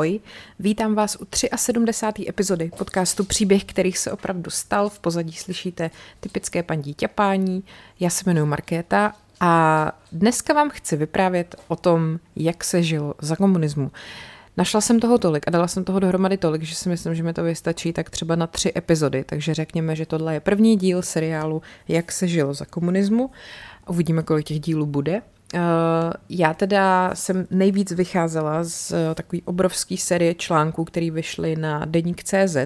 Ahoj, vítám vás u 73. epizody podcastu Příběh, kterých se opravdu stal. V pozadí slyšíte typické paní ťapání. Já se jmenuji Markéta a dneska vám chci vyprávět o tom, jak se žilo za komunismu. Našla jsem toho tolik a dala jsem toho dohromady tolik, že si myslím, že mi to vystačí tak třeba na tři epizody, takže řekněme, že tohle je první díl seriálu Jak se žilo za komunismu. Uvidíme, kolik těch dílů bude. Uh, já teda jsem nejvíc vycházela z uh, takový obrovský série článků, který vyšly na deník CZ.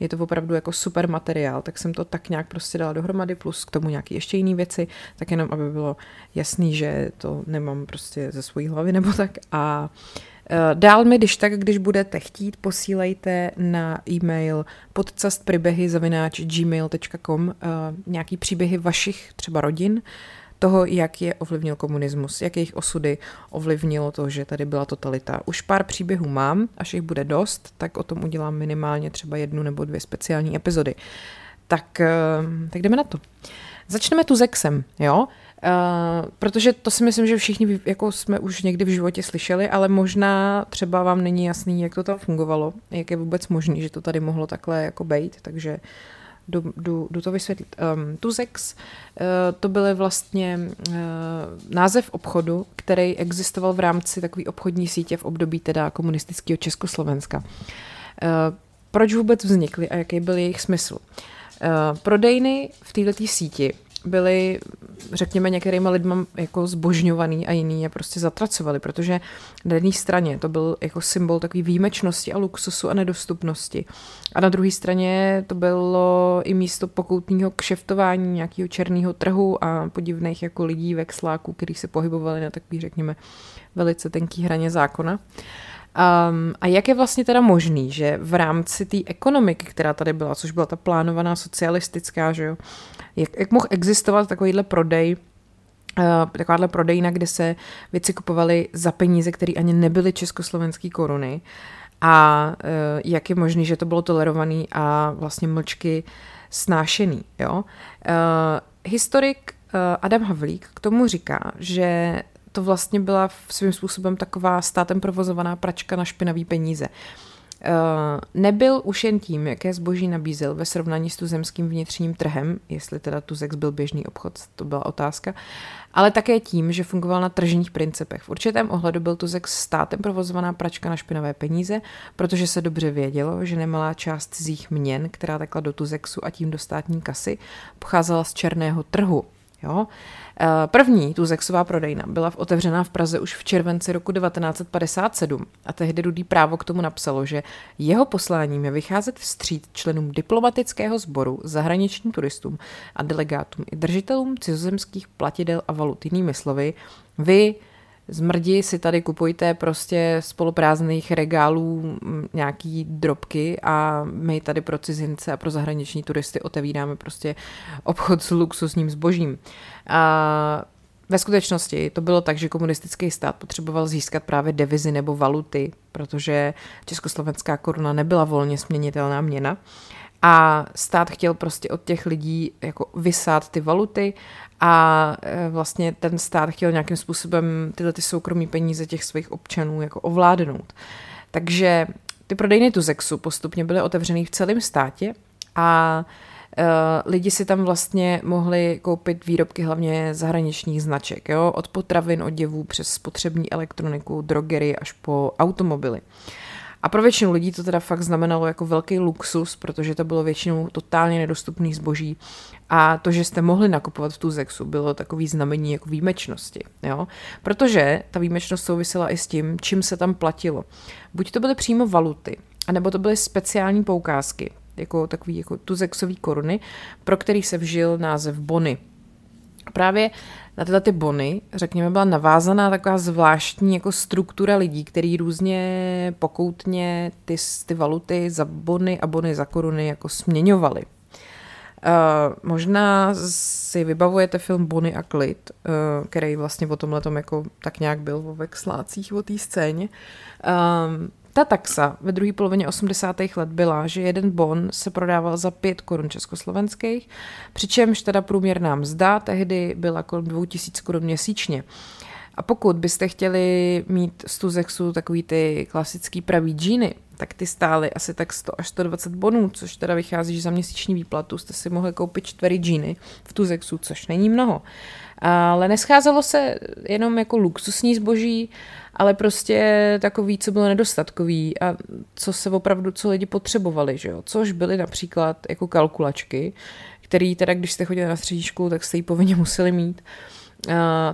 Je to opravdu jako super materiál, tak jsem to tak nějak prostě dala dohromady, plus k tomu nějaké ještě jiné věci, tak jenom, aby bylo jasný, že to nemám prostě ze svojí hlavy nebo tak. A uh, Dál mi, když tak, když budete chtít, posílejte na e-mail podcastpribehy zavináč gmail.com nějaký příběhy vašich třeba rodin, toho, jak je ovlivnil komunismus, jak jejich osudy ovlivnilo to, že tady byla totalita. Už pár příběhů mám, až jich bude dost, tak o tom udělám minimálně třeba jednu nebo dvě speciální epizody. Tak, eh, tak jdeme na to. Začneme tu Zexem, jo? Uh, protože to si myslím, že všichni jako jsme už někdy v životě slyšeli, ale možná třeba vám není jasný, jak to tam fungovalo, jak je vůbec možný, že to tady mohlo takhle jako bejt, takže jdu, jdu, to vysvětlit. Um, Tuzex uh, to byl vlastně uh, název obchodu, který existoval v rámci takové obchodní sítě v období teda komunistického Československa. Uh, proč vůbec vznikly a jaký byl jejich smysl? Uh, prodejny v této síti byli, řekněme, některýma lidma jako zbožňovaný a jiný je prostě zatracovali, protože na jedné straně to byl jako symbol takové výjimečnosti a luxusu a nedostupnosti. A na druhé straně to bylo i místo pokoutního kšeftování nějakého černého trhu a podivných jako lidí vexláků, kteří se pohybovali na takový, řekněme, velice tenký hraně zákona. Um, a jak je vlastně teda možný, že v rámci té ekonomiky, která tady byla, což byla ta plánovaná socialistická, že jo, jak, jak mohl existovat takovýhle prodej, uh, takováhle prodejna, kde se věci kupovaly za peníze, které ani nebyly československé koruny a uh, jak je možný, že to bylo tolerovaný a vlastně mlčky snášený. Jo? Uh, historik Adam Havlík k tomu říká, že to vlastně byla svým způsobem taková státem provozovaná pračka na špinavý peníze. Uh, nebyl už jen tím, jaké zboží nabízel ve srovnání s tuzemským vnitřním trhem, jestli teda Tuzex byl běžný obchod, to byla otázka, ale také tím, že fungoval na tržních principech. V určitém ohledu byl Tuzex státem provozovaná pračka na špinavé peníze, protože se dobře vědělo, že nemalá část cizích měn, která tekla do Tuzexu a tím do státní kasy, pocházela z černého trhu. Jo? Eh, první Tuzexová prodejna byla otevřená v Praze už v červenci roku 1957 a tehdy Rudý právo k tomu napsalo, že jeho posláním je vycházet vstříc členům diplomatického sboru, zahraničním turistům a delegátům i držitelům cizozemských platidel a valut. Jinými slovy, vy zmrdi si tady kupujte prostě spoluprázdných regálů nějaký drobky a my tady pro cizince a pro zahraniční turisty otevíráme prostě obchod s luxusním zbožím. A ve skutečnosti to bylo tak, že komunistický stát potřeboval získat právě devizy nebo valuty, protože československá koruna nebyla volně směnitelná měna. A stát chtěl prostě od těch lidí jako vysát ty valuty a e, vlastně ten stát chtěl nějakým způsobem tyhle ty soukromí peníze těch svých občanů jako ovládnout. Takže ty prodejny Tuzexu postupně byly otevřený v celém státě a Uh, lidi si tam vlastně mohli koupit výrobky hlavně zahraničních značek, jo? od potravin, oděvů přes spotřební elektroniku, drogery až po automobily. A pro většinu lidí to teda fakt znamenalo jako velký luxus, protože to bylo většinou totálně nedostupný zboží a to, že jste mohli nakupovat v tu Zexu, bylo takový znamení jako výjimečnosti. Jo? Protože ta výjimečnost souvisela i s tím, čím se tam platilo. Buď to byly přímo valuty, anebo to byly speciální poukázky, jako takový jako tuzexový koruny, pro který se vžil název bony. Právě na tyhle ty bony, řekněme, byla navázaná taková zvláštní jako struktura lidí, který různě pokoutně ty, ty valuty za bony a bony za koruny jako směňovali. Uh, možná si vybavujete film Bonnie a Clyde, uh, který vlastně o tomhle jako tak nějak byl o vexlácích o té scéně. Um, ta taxa ve druhé polovině 80. let byla, že jeden bon se prodával za 5 korun československých, přičemž teda průměrná mzda tehdy byla kolem 2000 korun měsíčně. A pokud byste chtěli mít z Tuzexu takový ty klasický pravý džíny, tak ty stály asi tak 100 až 120 bonů, což teda vychází, že za měsíční výplatu jste si mohli koupit čtvery džíny v Tuzexu, což není mnoho. Ale nescházelo se jenom jako luxusní zboží, ale prostě takový, co bylo nedostatkový a co se opravdu, co lidi potřebovali, že jo? což byly například jako kalkulačky, který teda, když jste chodili na střední školu, tak jste ji povinně museli mít. Uh,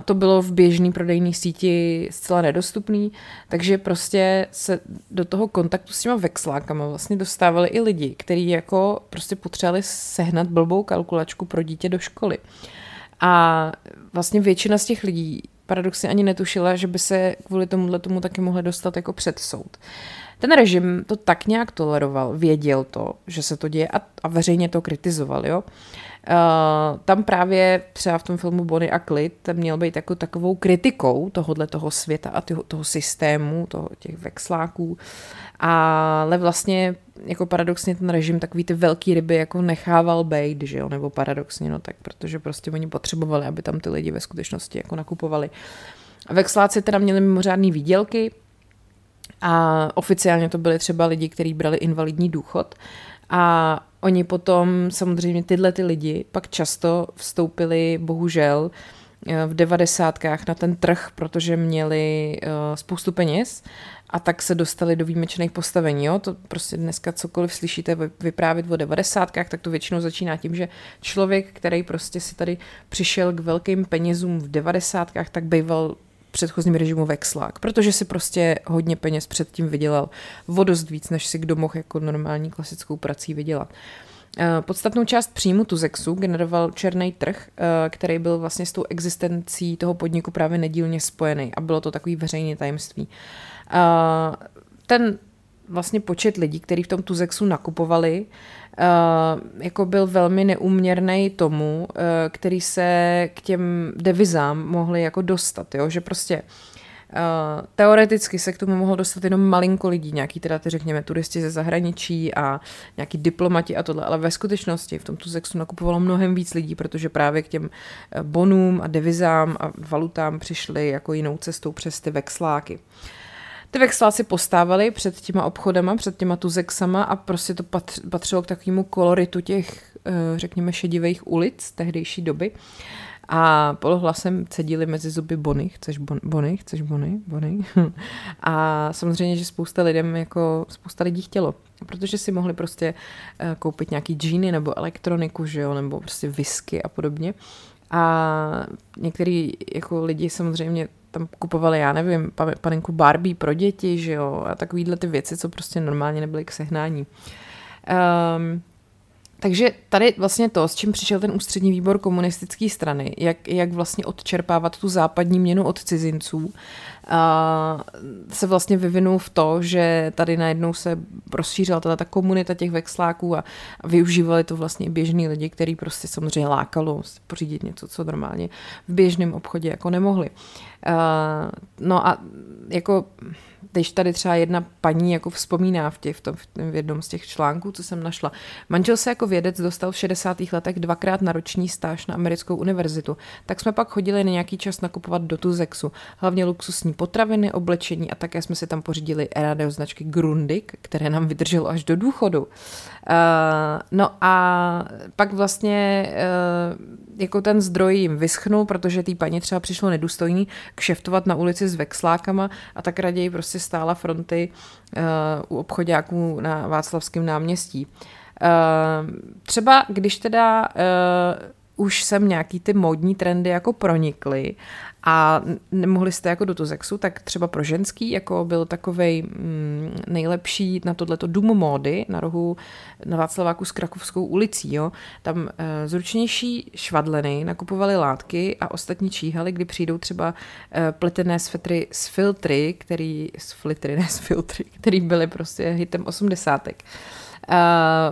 to bylo v běžné prodejní síti zcela nedostupný, takže prostě se do toho kontaktu s těma vexlákama vlastně dostávali i lidi, kteří jako prostě potřebovali sehnat blbou kalkulačku pro dítě do školy. A vlastně většina z těch lidí paradoxně ani netušila, že by se kvůli tomuhle tomu taky mohli dostat jako před soud. Ten režim to tak nějak toleroval, věděl to, že se to děje a, a veřejně to kritizoval, jo. Uh, tam právě třeba v tom filmu Bonnie a Clyde měl být jako takovou kritikou tohohle toho světa a toho, toho systému, toho, těch vexláků, ale vlastně jako paradoxně ten režim takový ty velký ryby jako nechával bejt, že jo, nebo paradoxně, no tak protože prostě oni potřebovali, aby tam ty lidi ve skutečnosti jako nakupovali. Vexláci teda měli mimořádný výdělky, a oficiálně to byly třeba lidi, kteří brali invalidní důchod. A oni potom, samozřejmě tyhle ty lidi, pak často vstoupili, bohužel, eh, v devadesátkách na ten trh, protože měli uh, spoustu peněz a tak se dostali do výjimečných postavení. Jo? To prostě dneska cokoliv slyšíte vyprávět o devadesátkách, tak to většinou začíná tím, že člověk, který prostě si tady přišel k velkým penězům v devadesátkách, tak býval předchozím režimu vexlák, protože si prostě hodně peněz předtím vydělal vodost víc, než si kdo mohl jako normální klasickou prací vydělat. Eh, podstatnou část příjmu Tuzexu generoval černý trh, eh, který byl vlastně s tou existencí toho podniku právě nedílně spojený a bylo to takový veřejný tajemství. Eh, ten vlastně počet lidí, kteří v tom Tuzexu nakupovali, Uh, jako byl velmi neuměrný tomu, uh, který se k těm devizám mohli jako dostat, jo? že prostě Uh, teoreticky se k tomu mohlo dostat jenom malinko lidí, nějaký teda ty řekněme turisti ze zahraničí a nějaký diplomati a tohle, ale ve skutečnosti v tom Tuzexu nakupovalo mnohem víc lidí, protože právě k těm bonům a devizám a valutám přišli jako jinou cestou přes ty vexláky. Uh, ty vexláci postávali před těma obchodama, před těma tuzexama a prostě to patřilo k takovému koloritu těch, eh, řekněme, šedivých ulic tehdejší doby. A polohlasem cedili mezi zuby Bony, chceš bon, Bony, chceš Bony, Bony. A samozřejmě, že spousta lidem, jako spousta lidí chtělo, protože si mohli prostě eh, koupit nějaký džíny nebo elektroniku, že jo, nebo prostě whisky a podobně. A některý jako lidi samozřejmě tam kupovali, já nevím, panenku Barbie pro děti, že jo, a takovýhle ty věci, co prostě normálně nebyly k sehnání. Um, takže tady vlastně to, s čím přišel ten ústřední výbor komunistické strany, jak, jak vlastně odčerpávat tu západní měnu od cizinců, a se vlastně vyvinul v to, že tady najednou se rozšířila ta komunita těch vexláků a, a využívali to vlastně běžní lidi, který prostě samozřejmě lákalo pořídit něco, co normálně v běžném obchodě jako nemohli. Uh, no a jako když tady třeba jedna paní jako vzpomíná v, tě, v, tom, v jednom z těch článků, co jsem našla. Manžel se jako vědec dostal v 60. letech dvakrát na roční stáž na americkou univerzitu. Tak jsme pak chodili na nějaký čas nakupovat do Tuzexu. Hlavně luxusní potraviny, oblečení a také jsme si tam pořídili radio značky Grundig, které nám vydrželo až do důchodu. Uh, no a pak vlastně uh, jako ten zdroj jim vyschnul, protože té paní třeba přišlo nedůstojný kšeftovat na ulici s vexlákama a tak raději prostě stála fronty uh, u obchodáků na Václavském náměstí. Uh, třeba když teda uh, už sem nějaký ty módní trendy jako pronikly a nemohli jste jako do Tuzexu, tak třeba pro ženský jako byl takovej mm, nejlepší na tohleto dům módy na rohu na Václaváku s Krakovskou ulicí. Jo. Tam e, zručnější švadleny nakupovali látky a ostatní číhali, kdy přijdou třeba e, pletené svetry s filtry, který, s filtry, ne s filtry, který byly prostě hitem osmdesátek. Uh,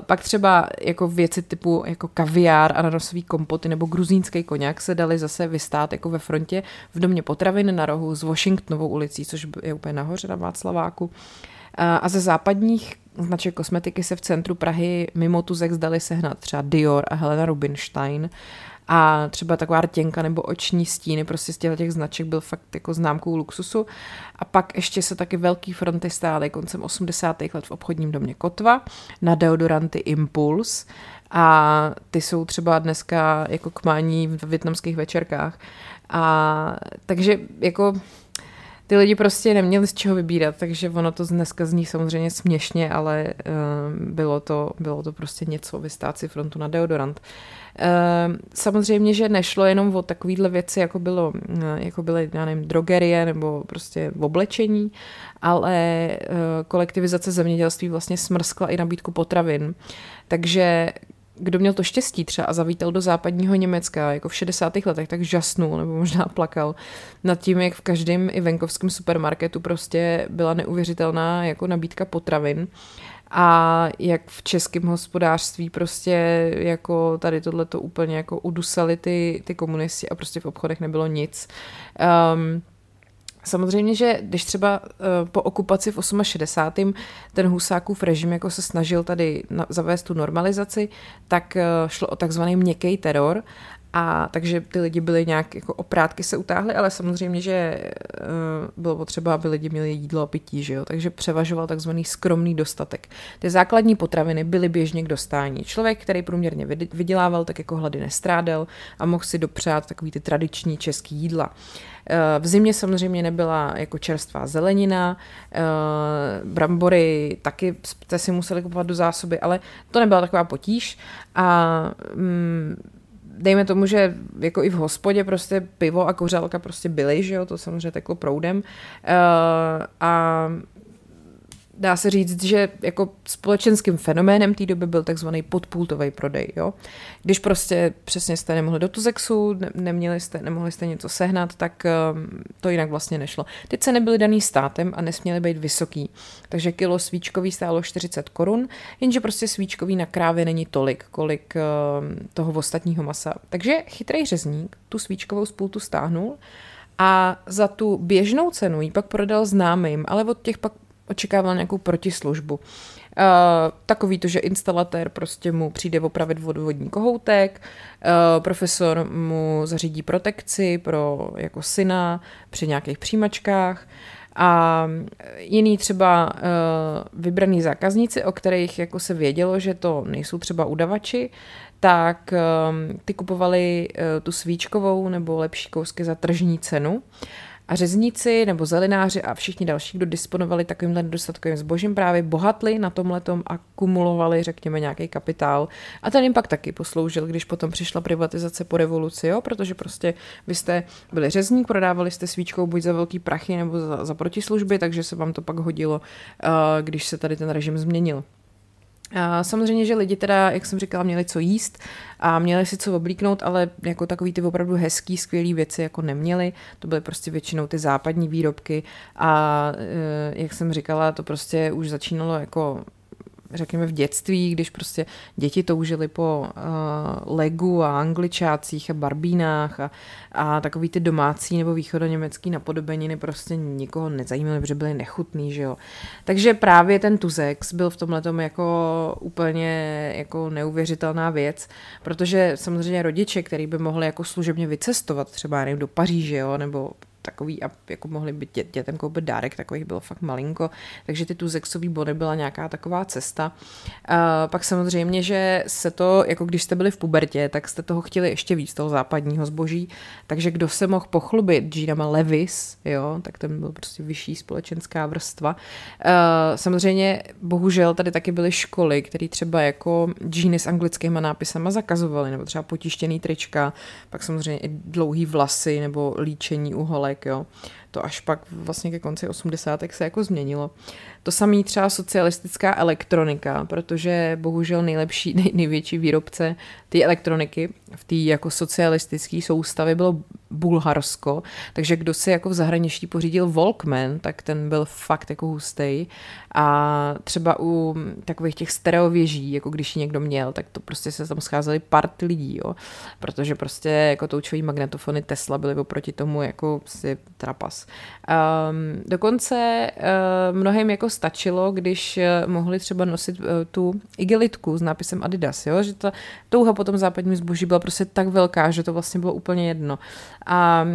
pak třeba jako věci typu jako kaviár, ananasový kompoty nebo gruzínský koněk se dali zase vystát jako ve frontě v domě potravin na rohu s Washingtonovou ulicí, což je úplně nahoře na Václaváku. Uh, a ze západních značek kosmetiky se v centru Prahy mimo Tuzek zdali sehnat třeba Dior a Helena Rubinstein. A třeba taková rtěnka nebo oční stíny, prostě z těch značek byl fakt jako známkou luxusu. A pak ještě se taky velký fronty stály koncem 80. let v obchodním domě Kotva na deodoranty Impuls a ty jsou třeba dneska jako k mání v větnamských večerkách. A takže jako ty lidi prostě neměli z čeho vybírat, takže ono to dneska zní samozřejmě směšně, ale uh, bylo, to, bylo to prostě něco, vystát si frontu na deodorant. Uh, samozřejmě, že nešlo jenom o takovýhle věci, jako, bylo, uh, jako byly, já nevím, drogerie nebo prostě oblečení, ale uh, kolektivizace zemědělství vlastně smrskla i nabídku potravin. Takže kdo měl to štěstí třeba a zavítal do západního Německa, jako v 60. letech, tak žasnul nebo možná plakal nad tím, jak v každém i venkovském supermarketu prostě byla neuvěřitelná jako nabídka potravin a jak v českém hospodářství prostě jako tady tohle to úplně jako udusali ty, ty komunisti a prostě v obchodech nebylo nic. Um, Samozřejmě, že když třeba uh, po okupaci v 68. ten Husákův režim jako se snažil tady zavést tu normalizaci, tak uh, šlo o takzvaný měkký teror a takže ty lidi byli nějak jako oprátky se utáhly, ale samozřejmě, že uh, bylo potřeba, aby lidi měli jídlo a pití, že jo? takže převažoval takzvaný skromný dostatek. Ty základní potraviny byly běžně k dostání. Člověk, který průměrně vydělával, tak jako hlady nestrádel a mohl si dopřát takový ty tradiční český jídla. Uh, v zimě samozřejmě nebyla jako čerstvá zelenina, uh, brambory taky jste si museli kupovat do zásoby, ale to nebyla taková potíž a um, dejme tomu, že jako i v hospodě prostě pivo a kořálka prostě byly, že jo, to samozřejmě teklo proudem. Uh, a dá se říct, že jako společenským fenoménem té doby byl takzvaný podpultový prodej. Jo? Když prostě přesně jste nemohli do Tuzexu, ne, neměli jste, nemohli jste něco sehnat, tak um, to jinak vlastně nešlo. Ty ceny byly daný státem a nesměly být vysoký. Takže kilo svíčkový stálo 40 korun, jenže prostě svíčkový na krávě není tolik, kolik um, toho ostatního masa. Takže chytrý řezník tu svíčkovou spultu stáhnul a za tu běžnou cenu ji pak prodal známým, ale od těch pak očekával nějakou protislužbu. Uh, takový to, že instalatér prostě mu přijde opravit vodovodní kohoutek, uh, profesor mu zařídí protekci pro jako syna při nějakých přijímačkách a jiný třeba uh, vybraný zákazníci, o kterých jako se vědělo, že to nejsou třeba udavači, tak ty kupovali tu svíčkovou nebo lepší kousky za tržní cenu. A řezníci nebo zelináři a všichni další, kdo disponovali takovýmhle nedostatkovým zbožím, právě bohatli na tomhletom a kumulovali, řekněme, nějaký kapitál. A ten jim pak taky posloužil, když potom přišla privatizace po revoluci, jo? protože prostě vy jste byli řezník, prodávali jste svíčkou buď za velký prachy nebo za, za protislužby, takže se vám to pak hodilo, uh, když se tady ten režim změnil. Samozřejmě, že lidi teda, jak jsem říkala, měli co jíst a měli si co oblíknout, ale jako takový ty opravdu hezký, skvělý věci jako neměli. To byly prostě většinou ty západní výrobky a e, jak jsem říkala, to prostě už začínalo jako řekněme v dětství, když prostě děti toužily po uh, legu a angličácích a barbínách a, a takový ty domácí nebo východoněmecký napodobeniny prostě nikoho nezajímaly, protože byly nechutný, že jo. Takže právě ten Tuzex byl v tomhle jako úplně jako neuvěřitelná věc, protože samozřejmě rodiče, který by mohli jako služebně vycestovat třeba nevím, do Paříže, jo, nebo takový a jako mohli by dě, dětem koupit dárek, takových bylo fakt malinko, takže ty tu zexový body byla nějaká taková cesta. Uh, pak samozřejmě, že se to, jako když jste byli v pubertě, tak jste toho chtěli ještě víc, toho západního zboží, takže kdo se mohl pochlubit Jeanama Levis, jo, tak ten byl prostě vyšší společenská vrstva. Uh, samozřejmě, bohužel tady taky byly školy, které třeba jako džíny s anglickýma nápisama zakazovaly, nebo třeba potištěný trička, pak samozřejmě i dlouhý vlasy nebo líčení uholek, válek, jo. To až pak vlastně ke konci 80. se jako změnilo. To samý třeba socialistická elektronika, protože bohužel nejlepší, nej, největší výrobce té elektroniky v té jako socialistické soustavě bylo Bulharsko, takže kdo si jako v zahraničí pořídil Walkman, tak ten byl fakt jako hustý a třeba u takových těch stereověží, jako když ji někdo měl, tak to prostě se tam scházeli party lidí, jo, protože prostě jako toučový magnetofony Tesla byly oproti tomu jako si trapas. Um, dokonce uh, mnohým jako stačilo, když eh, mohli třeba nosit eh, tu igelitku s nápisem Adidas, jo? že ta touha po tom západním zboží byla prostě tak velká, že to vlastně bylo úplně jedno. A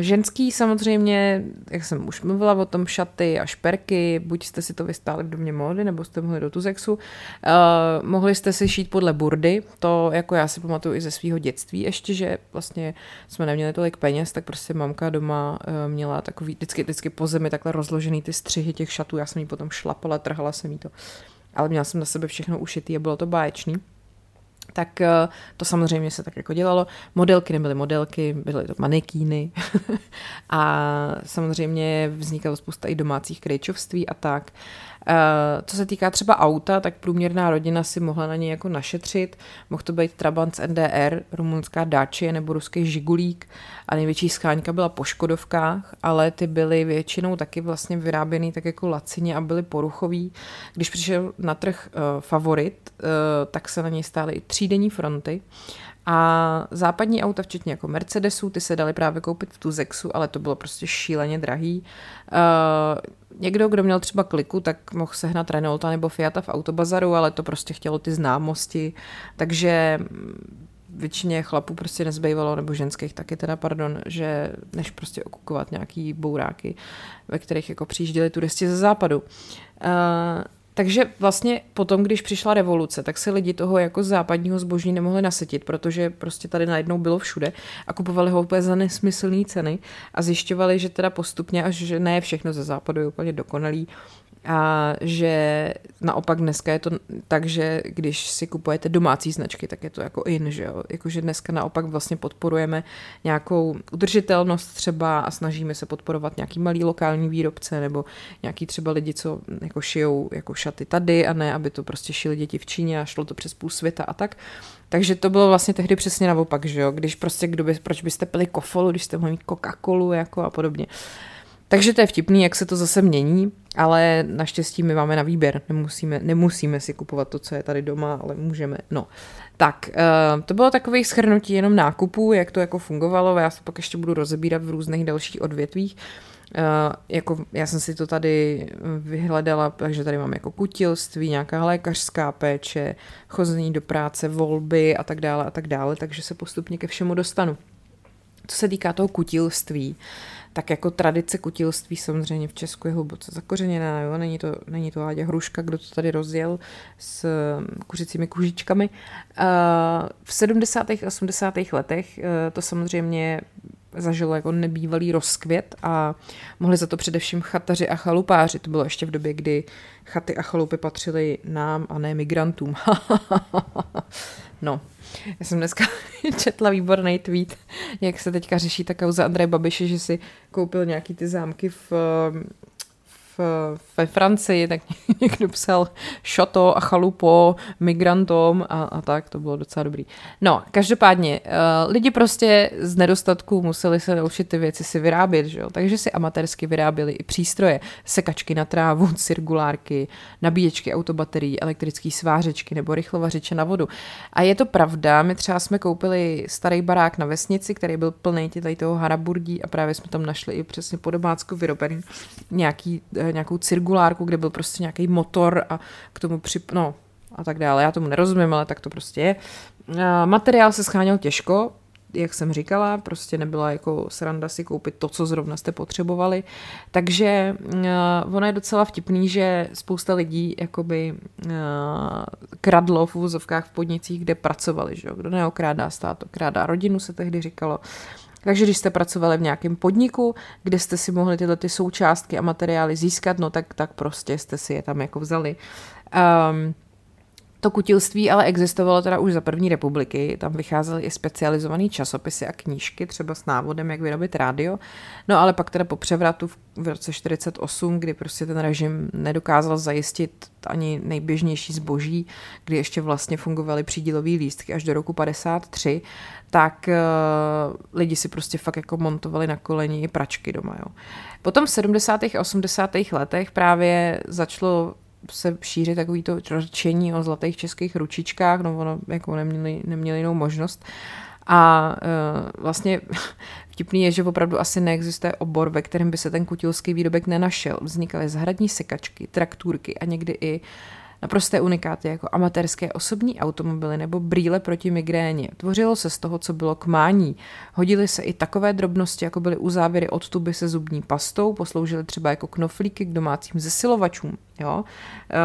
ženský samozřejmě, jak jsem už mluvila o tom, šaty a šperky, buď jste si to vystáli v domě módy, nebo jste mohli do Tuzexu, uh, mohli jste si šít podle burdy, to jako já si pamatuju i ze svého dětství ještě, že vlastně jsme neměli tolik peněz, tak prostě mamka doma uh, měla takový, vždycky, vždycky po zemi takhle rozložený ty střihy těch šatů, já jsem jí potom šlapala, trhala jsem jí to. Ale měla jsem na sebe všechno ušitý a bylo to báječný tak eh, to samozřejmě se tak jako dělalo. Modelky nebyly modelky, byly to manekíny a samozřejmě vznikalo spousta i domácích krejčovství a tak. Uh, co se týká třeba auta, tak průměrná rodina si mohla na ně jako našetřit. Mohl to být Trabant z NDR, rumunská Dacia nebo ruský Žigulík a největší scháňka byla po Škodovkách, ale ty byly většinou taky vlastně vyráběný tak jako lacině a byly poruchový. Když přišel na trh uh, favorit, uh, tak se na něj stály i třídenní fronty a západní auta, včetně jako Mercedesů, ty se daly právě koupit v Tuzexu, ale to bylo prostě šíleně drahý. Uh, někdo, kdo měl třeba kliku, tak mohl sehnat Renaulta nebo Fiata v autobazaru, ale to prostě chtělo ty známosti, takže většině chlapů prostě nezbývalo, nebo ženských taky teda, pardon, že než prostě okukovat nějaký bouráky, ve kterých jako přijížděli turisti ze západu. Uh, takže vlastně potom, když přišla revoluce, tak se lidi toho jako západního zboží nemohli nasytit, protože prostě tady najednou bylo všude a kupovali ho úplně za nesmyslné ceny a zjišťovali, že teda postupně, až že ne všechno ze západu je úplně dokonalý, a že naopak dneska je to tak, že když si kupujete domácí značky, tak je to jako in, že jo? Jakože dneska naopak vlastně podporujeme nějakou udržitelnost třeba a snažíme se podporovat nějaký malý lokální výrobce nebo nějaký třeba lidi, co jako šijou jako šaty tady a ne, aby to prostě šili děti v Číně a šlo to přes půl světa a tak. Takže to bylo vlastně tehdy přesně naopak, že jo? Když prostě kdo by, proč byste pili kofolu, když jste mohli mít Coca-Colu jako a podobně. Takže to je vtipný, jak se to zase mění, ale naštěstí my máme na výběr. Nemusíme, nemusíme si kupovat to, co je tady doma, ale můžeme. No, tak, uh, to bylo takové schrnutí jenom nákupů, jak to jako fungovalo. Já se pak ještě budu rozebírat v různých dalších odvětvích. Uh, jako já jsem si to tady vyhledala, takže tady mám jako kutilství, nějaká lékařská péče, chození do práce, volby a tak dále a tak dále, takže se postupně ke všemu dostanu. Co se týká toho kutilství, tak jako tradice kutilství samozřejmě v Česku je hluboce zakořeněná, jo? Není, to, není to Áďa Hruška, kdo to tady rozjel s um, kuřicími kůžičkami. Uh, v 70. a 80. letech uh, to samozřejmě zažilo jako nebývalý rozkvět a mohli za to především chataři a chalupáři. To bylo ještě v době, kdy chaty a chalupy patřily nám a ne migrantům. no, já jsem dneska četla výborný tweet, jak se teďka řeší ta kauza Andreje Babiše, že si koupil nějaký ty zámky v ve Francii, tak někdo psal šoto a chalupo migrantům a, a tak, to bylo docela dobrý. No, každopádně, uh, lidi prostě z nedostatku museli se naučit ty věci si vyrábět, že jo? takže si amatérsky vyráběli i přístroje, sekačky na trávu, cirkulárky, nabíječky autobaterií, elektrické svářečky nebo rychlovařiče na vodu. A je to pravda, my třeba jsme koupili starý barák na vesnici, který byl plný tady toho haraburdí a právě jsme tam našli i přesně po domácku vyrobený nějaký eh, nějakou cirkulárku, kde byl prostě nějaký motor a k tomu přip... no, a tak dále. Já tomu nerozumím, ale tak to prostě je. Materiál se scháněl těžko, jak jsem říkala, prostě nebyla jako sranda si koupit to, co zrovna jste potřebovali. Takže uh, ono je docela vtipný, že spousta lidí jakoby uh, kradlo v úzovkách v podnicích, kde pracovali, že jo? Kdo neokrádá stát, okrádá rodinu, se tehdy říkalo. Takže když jste pracovali v nějakém podniku, kde jste si mohli tyhle ty součástky a materiály získat, no tak, tak prostě jste si je tam jako vzali. Um, to kutilství ale existovalo teda už za první republiky, tam vycházely i specializované časopisy a knížky, třeba s návodem, jak vyrobit rádio. No ale pak teda po převratu v, v roce 48, kdy prostě ten režim nedokázal zajistit ani nejběžnější zboží, kdy ještě vlastně fungovaly přídílové lístky až do roku 53, tak uh, lidi si prostě fakt jako montovali na koleni i pračky doma. Jo. Potom v 70. a 80. letech právě začalo se šířit takový to řečení o zlatých českých ručičkách, no ono jako neměli, neměli jinou možnost. A uh, vlastně vtipný je, že opravdu asi neexistuje obor, ve kterém by se ten kutilský výrobek nenašel. Vznikaly zahradní sekačky, traktůrky a někdy i naprosté unikáty jako amatérské osobní automobily nebo brýle proti migréně. Tvořilo se z toho, co bylo k mání. Hodily se i takové drobnosti, jako byly uzávěry od tuby se zubní pastou, posloužily třeba jako knoflíky k domácím zesilovačům. Jo? Eh,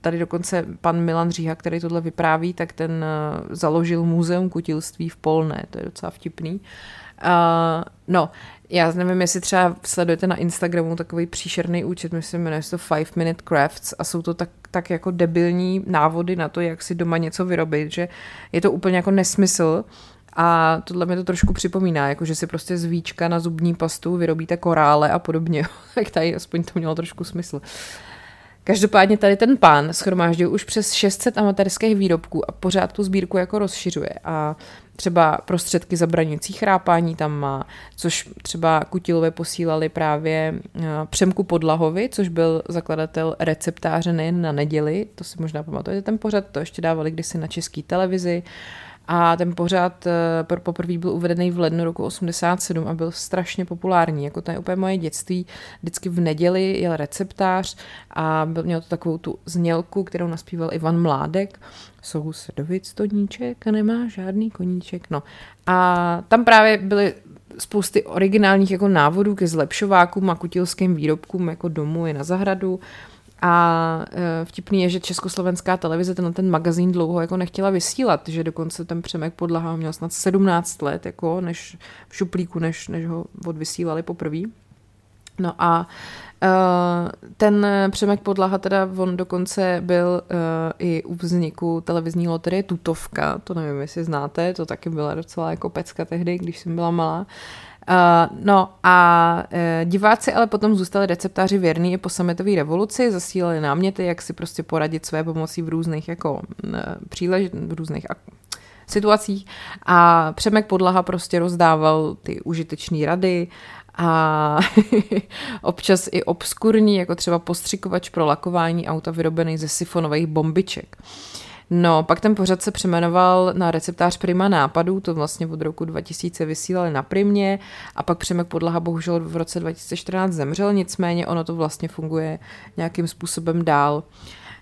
tady dokonce pan Milan Říha, který tohle vypráví, tak ten eh, založil muzeum kutilství v Polné, to je docela vtipný. No, já nevím, jestli třeba sledujete na Instagramu takový příšerný účet, myslím, jmenuje se to Five Minute Crafts a jsou to tak, tak jako debilní návody na to, jak si doma něco vyrobit, že je to úplně jako nesmysl, a tohle mi to trošku připomíná, jako že si prostě z víčka na zubní pastu vyrobíte korále a podobně. tak tady aspoň to mělo trošku smysl. Každopádně tady ten pán schromáždil už přes 600 amatérských výrobků a pořád tu sbírku jako rozšiřuje. A třeba prostředky zabraňující chrápání tam má, což třeba Kutilové posílali právě eh, Přemku Podlahovi, což byl zakladatel receptáře nejen na neděli, to si možná pamatujete ten pořad, to ještě dávali kdysi na české televizi, a ten pořád eh, poprvé byl uvedený v lednu roku 87 a byl strašně populární. Jako to je úplně moje dětství. Vždycky v neděli jel receptář a byl, měl to takovou tu znělku, kterou naspíval Ivan Mládek. Sousedovic stoníček a nemá žádný koníček. No. A tam právě byly spousty originálních jako návodů ke zlepšovákům a kutilským výrobkům jako domů i na zahradu. A e, vtipný je, že československá televize ten, ten magazín dlouho jako nechtěla vysílat, že dokonce ten Přemek Podlaha měl snad 17 let jako než v šuplíku, než, než ho odvysílali poprvé. No a Uh, ten Přemek Podlaha teda, on dokonce byl uh, i u vzniku televizní loterie Tutovka, to nevím, jestli znáte, to taky byla docela jako pecka tehdy, když jsem byla malá. Uh, no a uh, diváci ale potom zůstali receptáři věrný i po sametové revoluci, zasílali náměty, jak si prostě poradit své pomocí v různých jako uh, přílež, v různých ak- situacích a Přemek Podlaha prostě rozdával ty užitečné rady a občas i obskurní, jako třeba postřikovač pro lakování auta vyrobený ze sifonových bombiček. Uh, No, pak ten pořad se přemenoval na receptář Prima nápadů, to vlastně od roku 2000 vysílali na Primě a pak Přemek Podlaha bohužel v roce 2014 zemřel, nicméně ono to vlastně funguje nějakým způsobem dál.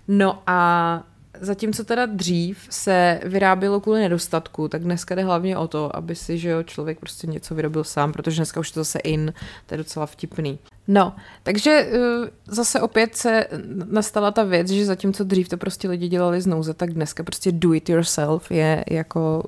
No a Zatímco teda dřív se vyrábělo kvůli nedostatku, tak dneska jde hlavně o to, aby si že jo, člověk prostě něco vyrobil sám, protože dneska už to zase in, to je docela vtipný. No, takže eh, zase opět se nastala ta věc, že zatímco dřív to prostě lidi dělali z nouze, tak dneska prostě do it yourself je jako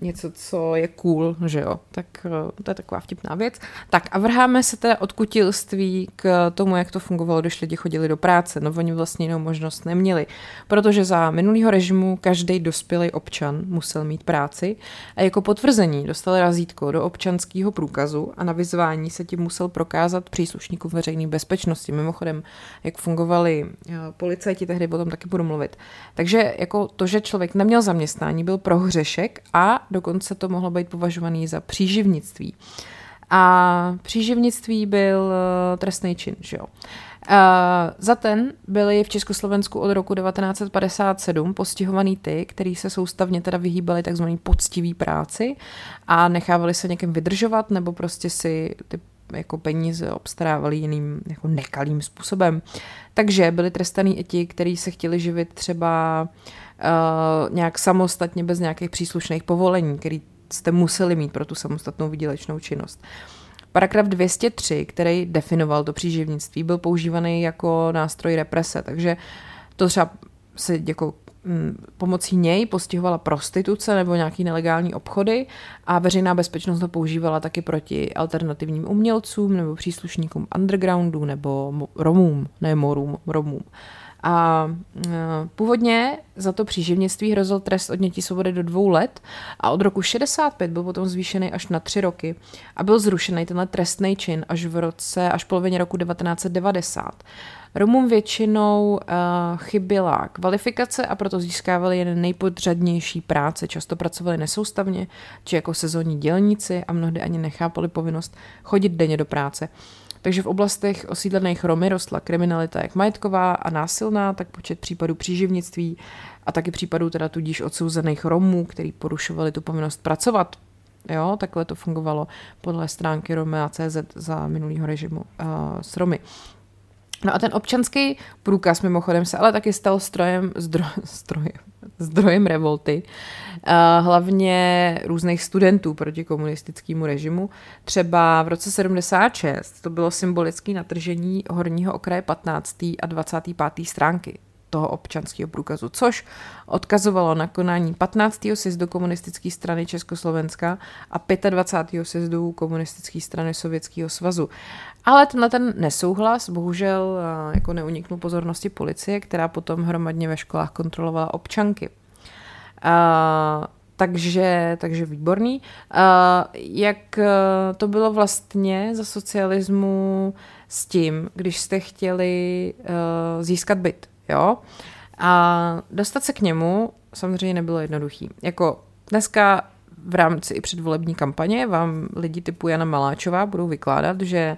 něco, co je cool, že jo. Tak eh, to je taková vtipná věc. Tak a vrháme se teda od kutilství k tomu, jak to fungovalo, když lidi chodili do práce. No oni vlastně jinou možnost neměli, protože za minulýho režimu každý dospělý občan musel mít práci a jako potvrzení dostal razítko do občanského průkazu a na vyzvání se tím musel prokázat příslušníků veřejné bezpečnosti. Mimochodem, jak fungovali eh, policajti, tehdy potom taky budu mluvit. Takže jako to, že člověk neměl zaměstnání, byl prohřešek a dokonce to mohlo být považovaný za příživnictví. A příživnictví byl eh, trestný čin, že jo. Uh, za ten byli v Československu od roku 1957 postihovaný ty, kteří se soustavně teda vyhýbali takzvaný poctivý práci a nechávali se někým vydržovat nebo prostě si ty jako peníze obstarávali jiným jako nekalým způsobem. Takže byli trestaný i ti, kteří se chtěli živit třeba uh, uh, nějak samostatně bez nějakých příslušných povolení, který jste museli mít pro tu samostatnou výdělečnou činnost. Paragraf 203, který definoval to příživnictví, byl používaný jako nástroj represe, takže to třeba se jako mm, pomocí něj postihovala prostituce nebo nějaký nelegální obchody a veřejná bezpečnost ho používala taky proti alternativním umělcům nebo příslušníkům undergroundu nebo Romům, ne morům, Romům. A e, původně za to příživnictví hrozil trest odnětí svobody do dvou let a od roku 65 byl potom zvýšený až na tři roky a byl zrušený tenhle trestný čin až v roce, až v polovině roku 1990. Romům většinou uh, chyběla kvalifikace a proto získávali jen nejpodřadnější práce. Často pracovali nesoustavně, či jako sezónní dělníci a mnohdy ani nechápali povinnost chodit denně do práce. Takže v oblastech osídlených Romy rostla kriminalita jak majetková a násilná, tak počet případů příživnictví a taky případů teda tudíž odsouzených Romů, který porušovali tu povinnost pracovat. Jo, takhle to fungovalo podle stránky Romea.cz za minulýho režimu uh, s Romy. No a ten občanský průkaz mimochodem se ale taky stal strojem, zdro, strojem, zdrojem revolty, uh, hlavně různých studentů proti komunistickému režimu. Třeba v roce 76 to bylo symbolické natržení horního okraje 15. a 25. stránky toho občanského průkazu, což odkazovalo na konání 15. sjezdu komunistické strany Československa a 25. sjezdu komunistické strany Sovětského svazu. Ale tenhle ten nesouhlas bohužel eh, jako neuniknul pozornosti policie, která potom hromadně ve školách kontrolovala občanky. A, eh, takže, takže výborný. Eh, jak to bylo vlastně za socialismu s tím, když jste chtěli uh, získat byt, jo? A dostat se k němu samozřejmě nebylo jednoduchý. Jako dneska v rámci i předvolební kampaně vám lidi typu Jana Maláčová budou vykládat, že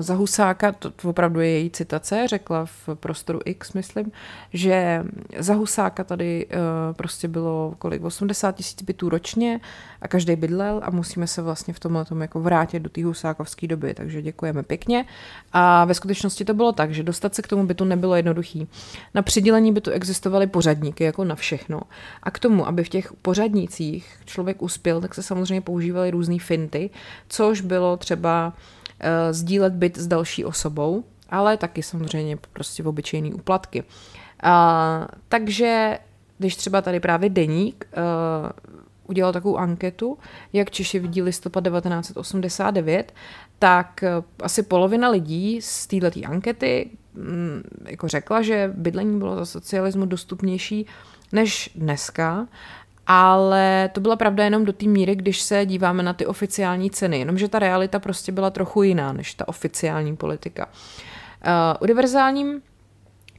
za Husáka, to, opravdu je její citace, řekla v prostoru X, myslím, že za Husáka tady uh, prostě bylo kolik, 80 tisíc bytů ročně a každý bydlel a musíme se vlastně v tomhle tomu jako vrátit do té husákovské doby, takže děkujeme pěkně. A ve skutečnosti to bylo tak, že dostat se k tomu bytu nebylo jednoduchý. Na přidělení bytu existovaly pořadníky, jako na všechno. A k tomu, aby v těch pořadnících člověk uspěl, tak se samozřejmě používaly různé finty, což bylo třeba sdílet byt s další osobou, ale taky samozřejmě prostě v obyčejný úplatky. Takže když třeba tady právě Deník uh, udělal takovou anketu, jak Češi vidí listopad 1989, tak uh, asi polovina lidí z této ankety um, jako řekla, že bydlení bylo za socialismu dostupnější než dneska ale to byla pravda jenom do té míry, když se díváme na ty oficiální ceny, jenomže ta realita prostě byla trochu jiná než ta oficiální politika. Uh, univerzálním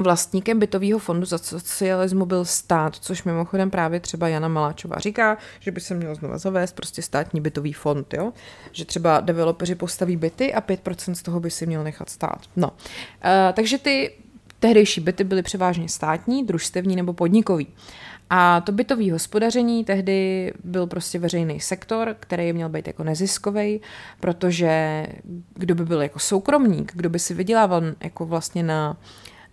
Vlastníkem bytového fondu za socialismu byl stát, což mimochodem právě třeba Jana Maláčová říká, že by se měl znova zavést prostě státní bytový fond, jo? že třeba developeři postaví byty a 5% z toho by si měl nechat stát. No, uh, takže ty tehdejší byty byly převážně státní, družstevní nebo podnikový. A to bytový hospodaření tehdy byl prostě veřejný sektor, který měl být jako neziskový, protože kdo by byl jako soukromník, kdo by si vydělával jako vlastně na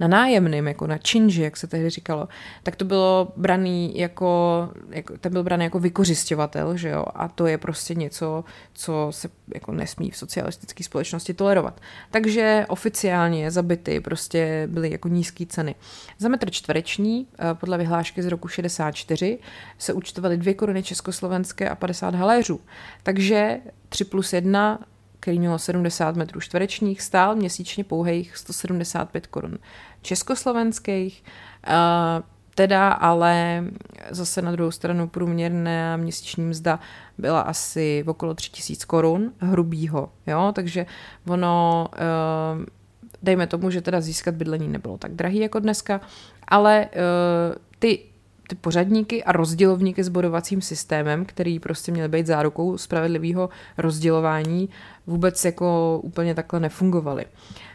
na nájemným, jako na činži, jak se tehdy říkalo, tak to bylo braný jako, jako ten byl braný jako vykořišťovatel, že jo, a to je prostě něco, co se jako nesmí v socialistické společnosti tolerovat. Takže oficiálně za byty prostě byly jako nízké ceny. Za metr čtvereční eh, podle vyhlášky z roku 64 se účtovaly dvě koruny československé a 50 haléřů. Takže 3 plus 1 který mělo 70 metrů čtverečních, stál měsíčně pouhých 175 korun československých, teda ale zase na druhou stranu průměrná měsíční mzda byla asi v okolo 3000 korun hrubýho, jo, takže ono, eh, dejme tomu, že teda získat bydlení nebylo tak drahý jako dneska, ale eh, ty ty pořadníky a rozdělovníky s bodovacím systémem, který prostě měl být zárukou spravedlivého rozdělování, vůbec jako úplně takhle nefungovaly. Uh,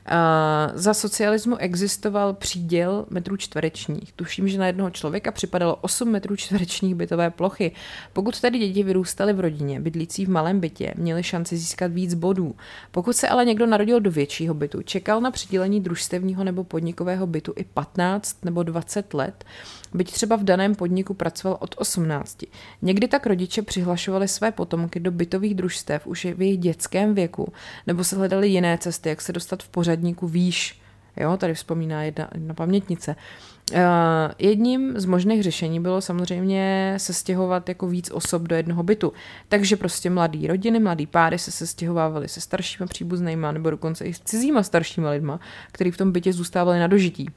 za socialismu existoval příděl metrů čtverečních. Tuším, že na jednoho člověka připadalo 8 metrů čtverečních bytové plochy. Pokud tedy děti vyrůstaly v rodině, bydlící v malém bytě, měli šanci získat víc bodů. Pokud se ale někdo narodil do většího bytu, čekal na přidělení družstevního nebo podnikového bytu i 15 nebo 20 let, byť třeba v daném podniku pracoval od 18. Někdy tak rodiče přihlašovali své potomky do bytových družstev už v jejich dětském věku, nebo se hledali jiné cesty, jak se dostat v pořadníku výš. Jo, tady vzpomíná jedna, jedna pamětnice. Uh, jedním z možných řešení bylo samozřejmě se stěhovat jako víc osob do jednoho bytu. Takže prostě mladý rodiny, mladý páry se sestěhovávali se staršíma příbuznýma nebo dokonce i s cizíma staršíma lidma, kteří v tom bytě zůstávali na dožití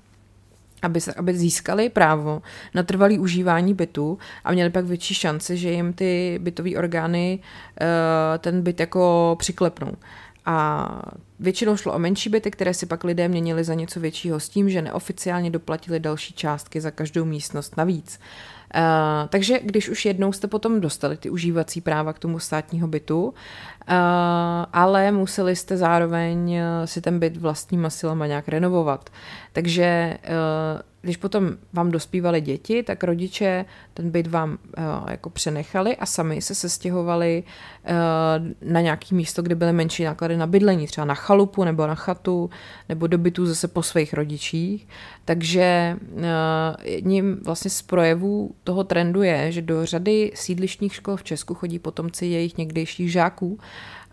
aby, se, aby získali právo na trvalý užívání bytu a měli pak větší šanci, že jim ty bytové orgány uh, ten byt jako přiklepnou. A Většinou šlo o menší byty, které si pak lidé měnili za něco většího s tím, že neoficiálně doplatili další částky za každou místnost navíc. Uh, takže když už jednou jste potom dostali ty užívací práva k tomu státního bytu, ale museli jste zároveň si ten byt vlastníma silama nějak renovovat. Takže uh, když potom vám dospívali děti, tak rodiče ten byt vám jako přenechali a sami se sestěhovali na nějaký místo, kde byly menší náklady na bydlení, třeba na chalupu nebo na chatu, nebo do bytu zase po svých rodičích. Takže jedním vlastně z projevů toho trendu je, že do řady sídlištních škol v Česku chodí potomci jejich někdejších žáků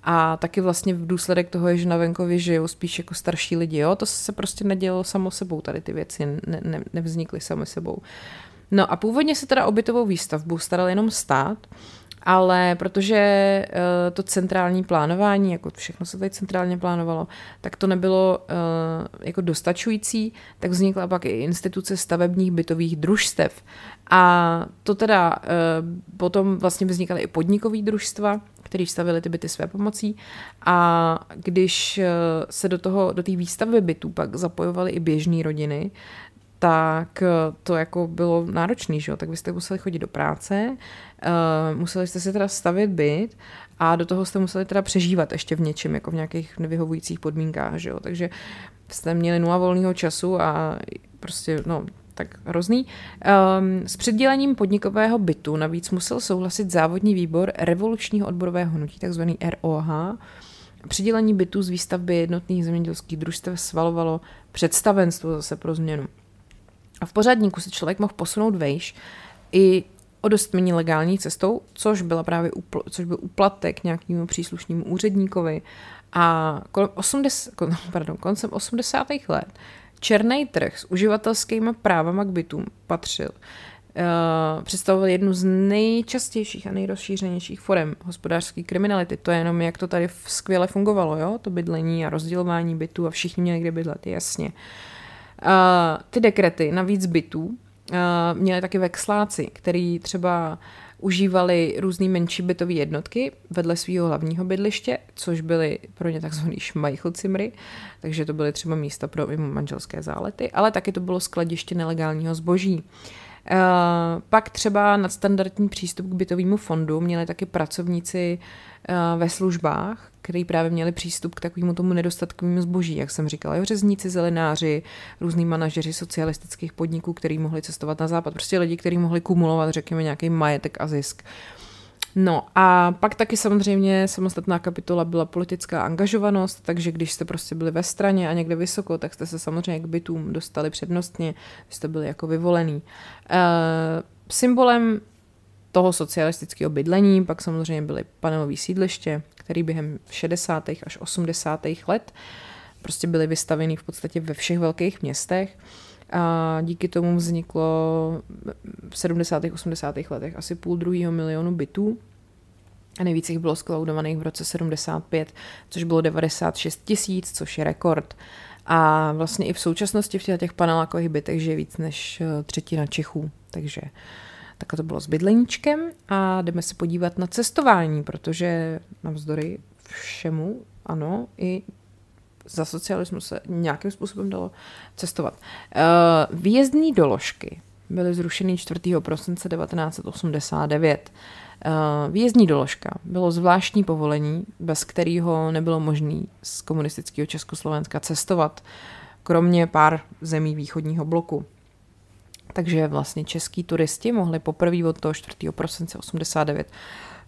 a taky vlastně v důsledek toho je, že na venkově žijou spíš jako starší lidi. Jo? To se prostě nedělo samo sebou, tady ty věci ne, ne, nevznikly sami sebou. No a původně se teda o bytovou výstavbu staral jenom stát, ale protože uh, to centrální plánování, jako všechno se tady centrálně plánovalo, tak to nebylo uh, jako dostačující, tak vznikla pak i instituce stavebních bytových družstev. A to teda uh, potom vlastně vznikaly i podnikové družstva, který stavili ty byty své pomocí a když se do toho, do té výstavby bytů pak zapojovaly i běžné rodiny, tak to jako bylo náročné, že jo? tak byste museli chodit do práce, uh, museli jste si teda stavit byt a do toho jste museli teda přežívat ještě v něčem, jako v nějakých nevyhovujících podmínkách, že jo? takže jste měli nula volného času a prostě, no, tak hrozný. Um, s předdělením podnikového bytu navíc musel souhlasit závodní výbor revolučního odborového hnutí, takzvaný ROH. Přidělení bytů z výstavby jednotných zemědělských družstev svalovalo představenstvo zase pro změnu. A v pořadníku se člověk mohl posunout vejš i o dost méně legální cestou, což, byla právě upl- což byl uplatek nějakému příslušnému úředníkovi. A kolem 80, pardon, koncem 80. let černý trh s uživatelskými právama k bytům patřil. Uh, představoval jednu z nejčastějších a nejrozšířenějších forem hospodářské kriminality. To je jenom, jak to tady skvěle fungovalo, jo? to bydlení a rozdělování bytů a všichni měli kde bydlet, jasně. Uh, ty dekrety na víc bytů uh, měli taky vexláci, který třeba užívali různé menší bytové jednotky vedle svého hlavního bydliště, což byly pro ně takzvaný šmajchlcimry, takže to byly třeba místa pro manželské zálety, ale taky to bylo skladiště nelegálního zboží. Uh, pak třeba nadstandardní přístup k bytovému fondu měli taky pracovníci uh, ve službách, který právě měli přístup k takovému tomu nedostatkovému zboží, jak jsem říkala, jo, řezníci, zelenáři, různí manažeři socialistických podniků, kteří mohli cestovat na západ, prostě lidi, kteří mohli kumulovat, řekněme, nějaký majetek a zisk. No a pak taky samozřejmě samostatná kapitola byla politická angažovanost, takže když jste prostě byli ve straně a někde vysoko, tak jste se samozřejmě k bytům dostali přednostně, jste byli jako vyvolený. Uh, symbolem toho socialistického bydlení pak samozřejmě byly panelové sídliště, které během 60. až 80. let prostě byly vystaveny v podstatě ve všech velkých městech. A díky tomu vzniklo v 70. 80. letech asi půl druhého milionu bytů. A nejvíc jich bylo skloudovaných v roce 75, což bylo 96 tisíc, což je rekord. A vlastně i v současnosti v těch panelákových bytech žije víc než eh, třetina Čechů. Takže tak to bylo s bydleníčkem a jdeme se podívat na cestování, protože navzdory všemu, ano, i za socialismu se nějakým způsobem dalo cestovat. Uh, výjezdní doložky byly zrušeny 4. prosince 1989. Uh, výjezdní doložka bylo zvláštní povolení, bez kterého nebylo možné z komunistického Československa cestovat, kromě pár zemí východního bloku. Takže vlastně český turisti mohli poprvé od toho 4. prosince 89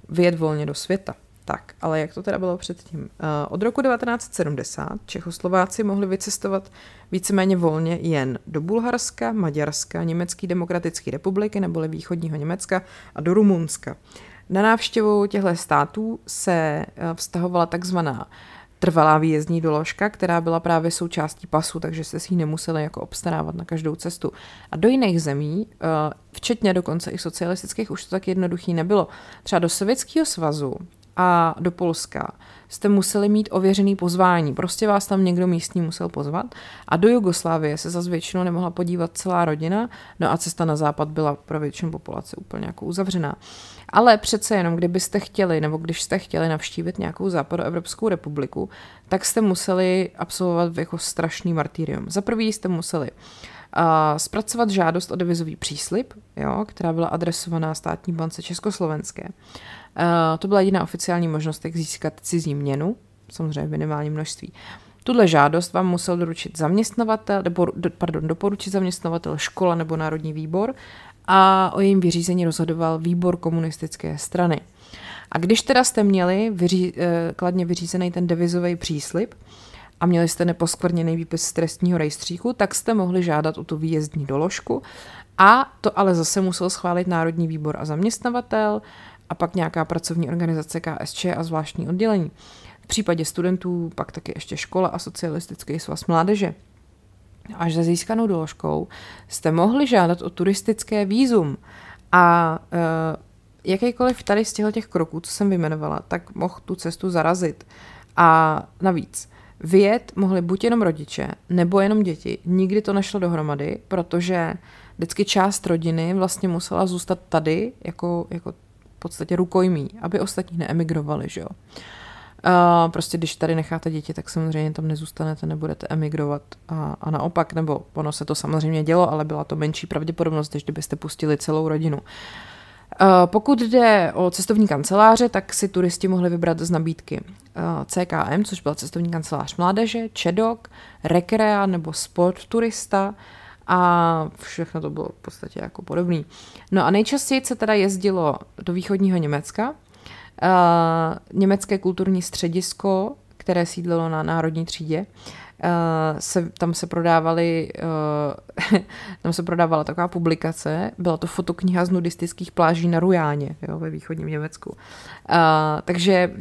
vyjet volně do světa. Tak, ale jak to teda bylo předtím? Eh, od roku 1970 Čechoslováci mohli vycestovat víceméně volně jen do Bulharska, Maďarska, Německé demokratické republiky neboli východního Německa a do Rumunska. Na návštěvu těchto států se eh, vztahovala takzvaná trvalá výjezdní doložka, která byla právě součástí pasu, takže jste si ji nemuseli jako obstarávat na každou cestu. A do jiných zemí, eh, včetně dokonce i socialistických, už to tak jednoduchý nebylo. Třeba do Sovětského svazu a do Polska jste museli mít ověřený pozvání. Prostě vás tam někdo místní musel pozvat. A do Jugoslávie se zase většinou nemohla podívat celá rodina, no a cesta na západ byla pro většinu populace úplně jako uzavřená. Ale přece jenom, kdybyste chtěli, nebo když jste chtěli navštívit nějakou západoevropskou republiku, tak jste museli absolvovat jako strašný martýrium. Za prvý jste museli uh, zpracovat žádost o devizový příslip, jo, která byla adresovaná státní bance Československé. Uh, to byla jediná oficiální možnost, jak získat cizí měnu, samozřejmě v minimálním množství. Tuhle žádost vám musel doručit zaměstnavatel, nebo, pardon, doporučit zaměstnavatel škola nebo národní výbor a o jejím vyřízení rozhodoval výbor komunistické strany. A když teda jste měli vyří, eh, kladně vyřízený ten devizový příslip a měli jste neposkvrněný výpis z trestního rejstříku, tak jste mohli žádat o tu výjezdní doložku a to ale zase musel schválit Národní výbor a zaměstnavatel a pak nějaká pracovní organizace KSČ a zvláštní oddělení. V případě studentů pak taky ještě škola a socialistický svaz mládeže. Až za získanou doložkou jste mohli žádat o turistické výzum a e, jakýkoliv tady z těch kroků, co jsem vyjmenovala, tak mohl tu cestu zarazit. A navíc, vyjet mohli buď jenom rodiče, nebo jenom děti. Nikdy to nešlo dohromady, protože vždycky část rodiny vlastně musela zůstat tady jako, jako v podstatě rukojmí, aby ostatní neemigrovali, že jo. Uh, prostě když tady necháte děti, tak samozřejmě tam nezůstanete, nebudete emigrovat a, a naopak, nebo ono se to samozřejmě dělo, ale byla to menší pravděpodobnost, než kdybyste pustili celou rodinu. Uh, pokud jde o cestovní kanceláře, tak si turisti mohli vybrat z nabídky uh, CKM, což byla cestovní kancelář mládeže, Čedok, Rekrea nebo Sport turista a všechno to bylo v podstatě jako podobný. No a nejčastěji se teda jezdilo do východního Německa, Uh, německé kulturní středisko, které sídlilo na národní třídě, se, tam se prodávaly, uh, tam se prodávala taková publikace, byla to fotokniha z nudistických pláží na Rujáně, jo, ve východním Německu. Uh, takže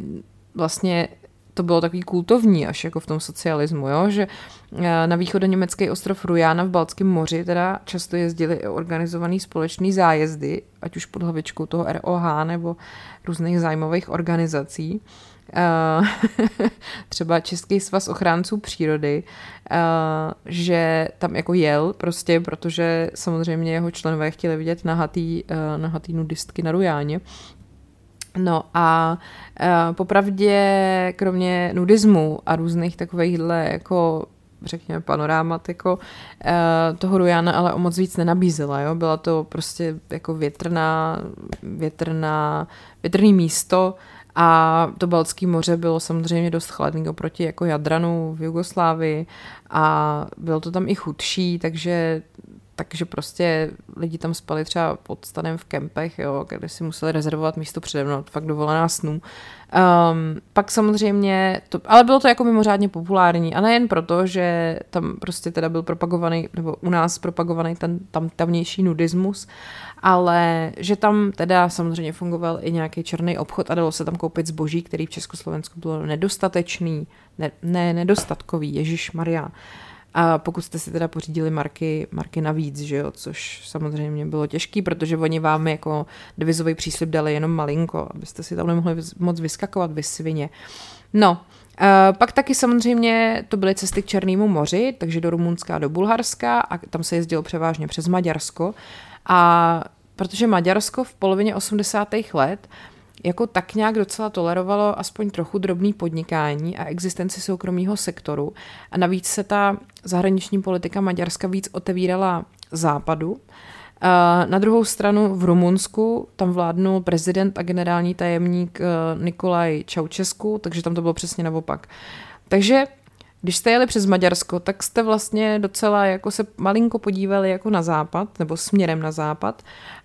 vlastně to bylo takový kultovní až jako v tom socialismu, jo? že na německý ostrov Rujána v Balckém moři teda často jezdili organizovaný společný zájezdy, ať už pod hlavičkou toho ROH nebo různých zájmových organizací. Uh, třeba Český svaz ochránců přírody, uh, že tam jako jel prostě, protože samozřejmě jeho členové chtěli vidět nahatý, uh, nahatý nudistky na Rujáně. No a popravdě, kromě nudismu a různých takovýchhle jako řekněme, panorámat jako toho Rujana, ale o moc víc nenabízela, jo? Byla to prostě jako větrná, větrná, větrný místo a to Baltské moře bylo samozřejmě dost chladný oproti jako Jadranu v Jugoslávii a bylo to tam i chudší, takže takže prostě lidi tam spali třeba pod stanem v kempech, jo, kde si museli rezervovat místo přede mnou, fakt dovolená snů. Um, pak samozřejmě, to, ale bylo to jako mimořádně populární a nejen proto, že tam prostě teda byl propagovaný, nebo u nás propagovaný ten tam tamnější nudismus, ale že tam teda samozřejmě fungoval i nějaký černý obchod a dalo se tam koupit zboží, který v Československu bylo nedostatečný, ne, ne nedostatkový, Ježíš Maria. A pokud jste si teda pořídili marky, marky navíc, že jo, což samozřejmě bylo těžký, protože oni vám jako devizový příslip dali jenom malinko, abyste si tam nemohli moc vyskakovat vy svině. No, Uh, pak taky samozřejmě to byly cesty k Černému moři, takže do Rumunska a do Bulharska a tam se jezdilo převážně přes Maďarsko. A protože Maďarsko v polovině 80. let jako tak nějak docela tolerovalo aspoň trochu drobný podnikání a existenci soukromého sektoru. A navíc se ta zahraniční politika Maďarska víc otevírala západu. Na druhou stranu v Rumunsku tam vládnul prezident a generální tajemník eh, Nikolaj Čaučesku, takže tam to bylo přesně naopak. Takže když jste jeli přes Maďarsko, tak jste vlastně docela jako se malinko podívali jako na západ, nebo směrem na západ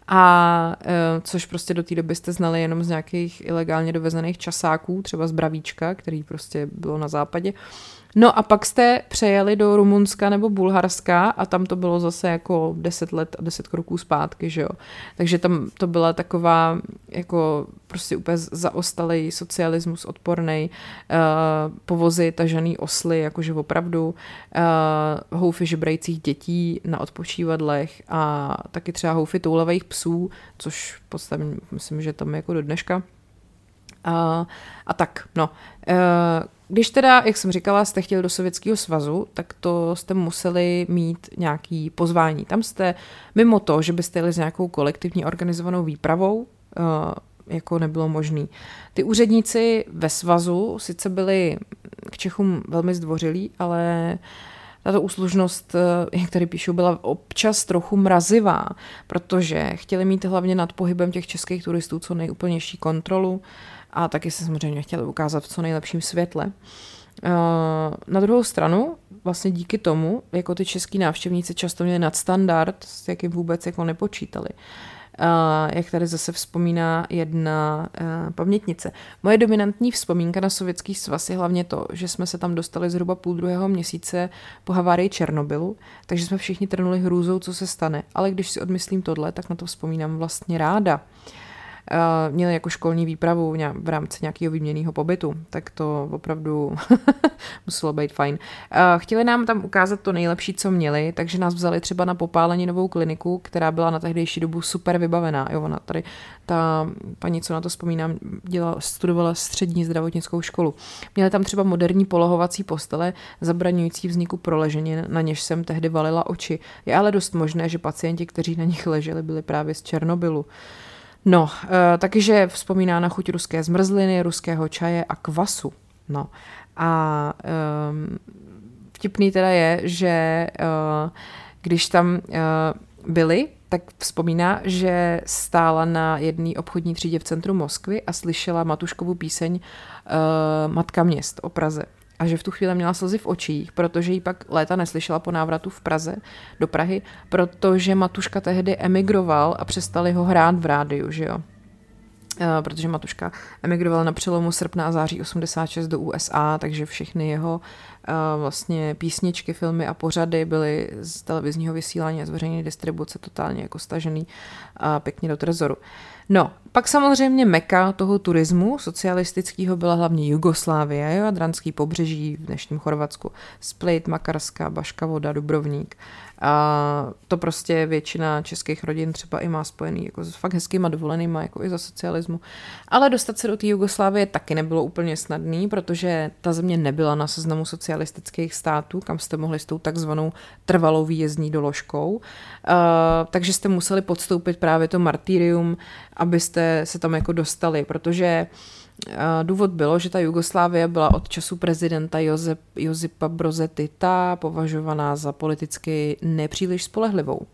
a e, což prostě do té doby jste znali jenom z nějakých ilegálně dovezených časáků, třeba z Bravíčka, který prostě bylo na západě. No a pak jste přejeli do Rumunska nebo Bulharska a tam to bylo zase jako 10 let a 10 kroků zpátky, že jo. Takže tam to byla taková jako prostě úplně zaostalý socialismus odporný, uh, povozy tažený osly, jakože opravdu uh, houfy žebrajících dětí na odpočívadlech a taky třeba houfy toulavých psů, což v podstatě myslím, že tam jako do dneška A, a tak, no. E, když teda, jak jsem říkala, jste chtěli do Sovětského svazu, tak to jste museli mít nějaký pozvání. Tam jste, mimo to, že byste jeli s nějakou kolektivní organizovanou výpravou, e, jako nebylo možný. Ty úředníci ve svazu sice byli k Čechům velmi zdvořilí, ale tato úslužnost, eh, jak tady píšu, byla občas trochu mrazivá, protože chtěli mít hlavně nad pohybem těch českých turistů co nejúplnější kontrolu a taky se samozřejmě chtěli ukázat v co nejlepším světle. Eh, na druhou stranu, vlastně díky tomu, jako ty český návštěvníci často měli nadstandard, s jakým vůbec jako nepočítali. Uh, jak tady zase vzpomíná jedna uh, pamětnice. Moje dominantní vzpomínka na sovětský svaz je hlavně to, že jsme se tam dostali zhruba půl druhého měsíce po havárii Černobylu, takže jsme všichni trnuli hrůzou, co se stane. Ale když si odmyslím tohle, tak na to vzpomínám vlastně ráda. Uh, měli jako školní výpravu v rámci nějakého výměného pobytu, tak to opravdu muselo být fajn. Uh, chtěli nám tam ukázat to nejlepší, co měli, takže nás vzali třeba na popáleninovou kliniku, která byla na tehdejší dobu super vybavená. Jo, ona tady, ta paní, co na to vzpomínám, dělala, studovala střední zdravotnickou školu. Měli tam třeba moderní polohovací postele, zabraňující vzniku proležení, na něž jsem tehdy valila oči. Je ale dost možné, že pacienti, kteří na nich leželi, byli právě z Černobylu. No, uh, takže vzpomíná na chuť ruské zmrzliny, ruského čaje a kvasu. No a um, vtipný teda je, že uh, když tam uh, byli, tak vzpomíná, že stála na jedné obchodní třídě v centru Moskvy a slyšela Matuškovu píseň uh, Matka měst o Praze a že v tu chvíli měla slzy v očích, protože ji pak léta neslyšela po návratu v Praze do Prahy, protože Matuška tehdy emigroval a přestali ho hrát v rádiu, že jo. Uh, protože Matuška emigroval na přelomu srpna a září 86 do USA, takže všechny jeho uh, vlastně písničky, filmy a pořady byly z televizního vysílání a z veřejné distribuce totálně jako stažený uh, pěkně do trezoru. Uh, No, pak samozřejmě meka toho turismu socialistického byla hlavně Jugoslávie, jo, Adranský pobřeží v dnešním Chorvatsku, Split, Makarska, Baška voda, Dubrovník. A to prostě většina českých rodin třeba i má spojený jako s fakt hezkýma dovolenýma, jako i za socialismu. Ale dostat se do té Jugoslávie taky nebylo úplně snadný, protože ta země nebyla na seznamu socialistických států, kam jste mohli s tou takzvanou trvalou výjezdní doložkou. Uh, takže jste museli podstoupit právě to martyrium, abyste se tam jako dostali, protože Důvod bylo, že ta Jugoslávie byla od času prezidenta Josep, Josipa Broze Tita považovaná za politicky nepříliš spolehlivou.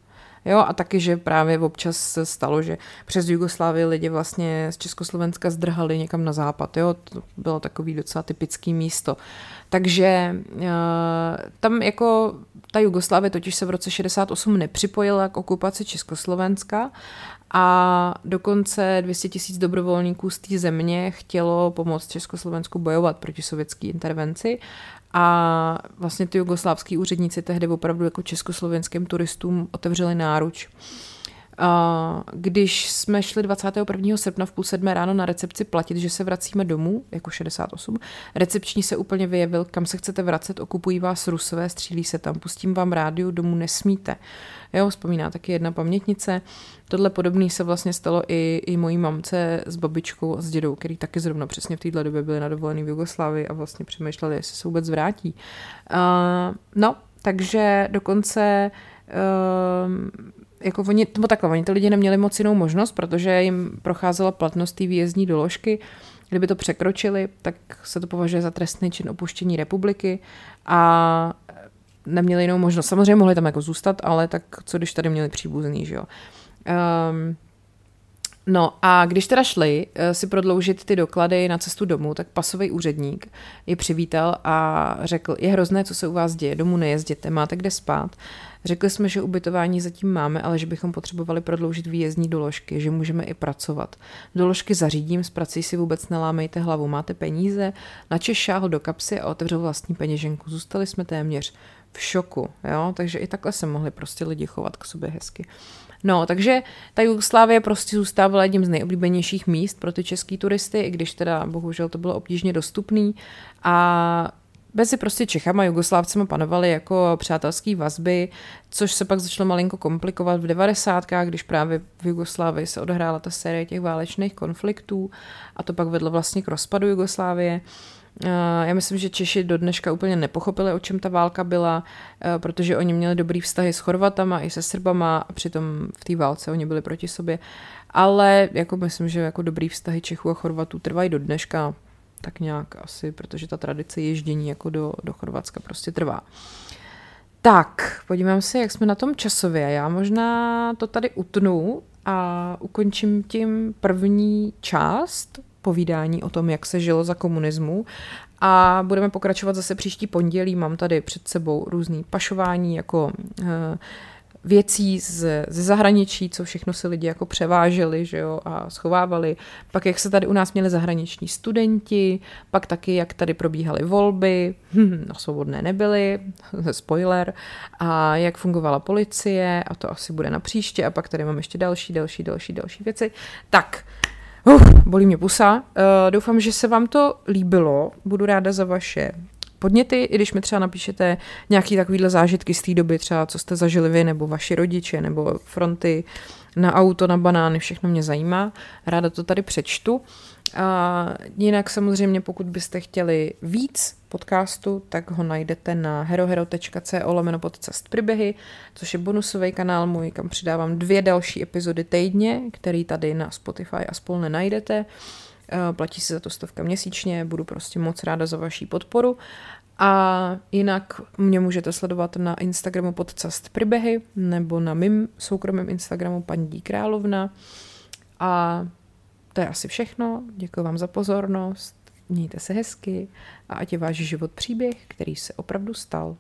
Jo, a taky, že právě občas se stalo, že přes Jugoslávii lidi vlastně z Československa zdrhali někam na západ. Jo, to bylo takový docela typický místo. Takže uh, tam jako ta Jugoslávie totiž se v roce 68 nepřipojila k okupaci Československa a dokonce 200 tisíc dobrovolníků z té země chtělo pomoct Československu bojovat proti sovětské intervenci a vlastně ty jugoslávský úředníci tehdy opravdu jako československým turistům otevřeli náruč. Když jsme šli 21. srpna v půl sedmé ráno na recepci platit, že se vracíme domů, jako 68, recepční se úplně vyjevil, kam se chcete vracet, okupují vás rusové, střílí se tam, pustím vám rádiu, domů nesmíte. Jo, vzpomíná taky jedna pamětnice. Tohle podobné se vlastně stalo i, i mojí mamce s babičkou a s dědou, který taky zrovna přesně v této době byli na dovolený v Jugoslávii a vlastně přemýšleli, jestli se vůbec vrátí. Uh, no, takže dokonce uh, jako oni, nebo takhle, oni ty lidi neměli moc jinou možnost, protože jim procházela platnost té výjezdní doložky. Kdyby to překročili, tak se to považuje za trestný čin opuštění republiky a neměli jinou možnost. Samozřejmě mohli tam jako zůstat, ale tak co když tady měli příbuzný, že jo. Um, No a když teda šli uh, si prodloužit ty doklady na cestu domů, tak pasový úředník je přivítal a řekl, je hrozné, co se u vás děje, domů nejezděte, máte kde spát. Řekli jsme, že ubytování zatím máme, ale že bychom potřebovali prodloužit výjezdní doložky, že můžeme i pracovat. Doložky zařídím, s prací si vůbec nelámejte hlavu. Máte peníze? Načeš šáhl do kapsy a otevřel vlastní peněženku. Zůstali jsme téměř v šoku, jo? takže i takhle se mohli prostě lidi chovat k sobě hezky. No, takže ta Jugoslávie prostě zůstávala jedním z nejoblíbenějších míst pro ty český turisty, i když teda bohužel to bylo obtížně dostupný a mezi prostě Čechama a Jugoslávcema panovaly jako přátelské vazby, což se pak začalo malinko komplikovat v devadesátkách, když právě v Jugoslávii se odehrála ta série těch válečných konfliktů a to pak vedlo vlastně k rozpadu Jugoslávie. Eh, já myslím, že Češi do dneška úplně nepochopili, o čem ta válka byla, eh, protože oni měli dobrý vztahy s Chorvatama i se Srbama a přitom v té válce oni byli proti sobě. Ale jako myslím, že jako dobrý vztahy Čechů a Chorvatů trvají do dneška tak nějak asi, protože ta tradice ježdění jako do, do Chorvatska prostě trvá. Tak, podívám se, jak jsme na tom časově. Já možná to tady utnu a ukončím tím první část povídání o tom, jak se žilo za komunismu a budeme pokračovat zase příští pondělí. Mám tady před sebou různý pašování jako uh, věcí z, ze zahraničí, co všechno si lidi jako převáželi že jo, a schovávali. Pak jak se tady u nás měli zahraniční studenti, pak taky jak tady probíhaly volby, hm, no svobodné nebyly, spoiler, a jak fungovala policie a to asi bude na příště a pak tady mám ještě další, další, další, další věci. Tak, Uh, bolí mě pusa. Uh, doufám, že se vám to líbilo. Budu ráda za vaše podněty, i když mi třeba napíšete nějaký takovýhle zážitky z té doby, třeba co jste zažili vy, nebo vaši rodiče, nebo fronty na auto, na banány, všechno mě zajímá. Ráda to tady přečtu. A jinak samozřejmě, pokud byste chtěli víc podcastu, tak ho najdete na herohero.co lomeno podcast příběhy, což je bonusový kanál můj, kam přidávám dvě další epizody týdně, který tady na Spotify a spol nenajdete. Platí se za to stovka měsíčně, budu prostě moc ráda za vaší podporu. A jinak mě můžete sledovat na Instagramu podcast Pribehy nebo na mým soukromém Instagramu paní Královna. A to je asi všechno. Děkuji vám za pozornost. Mějte se hezky a ať je váš život příběh, který se opravdu stal.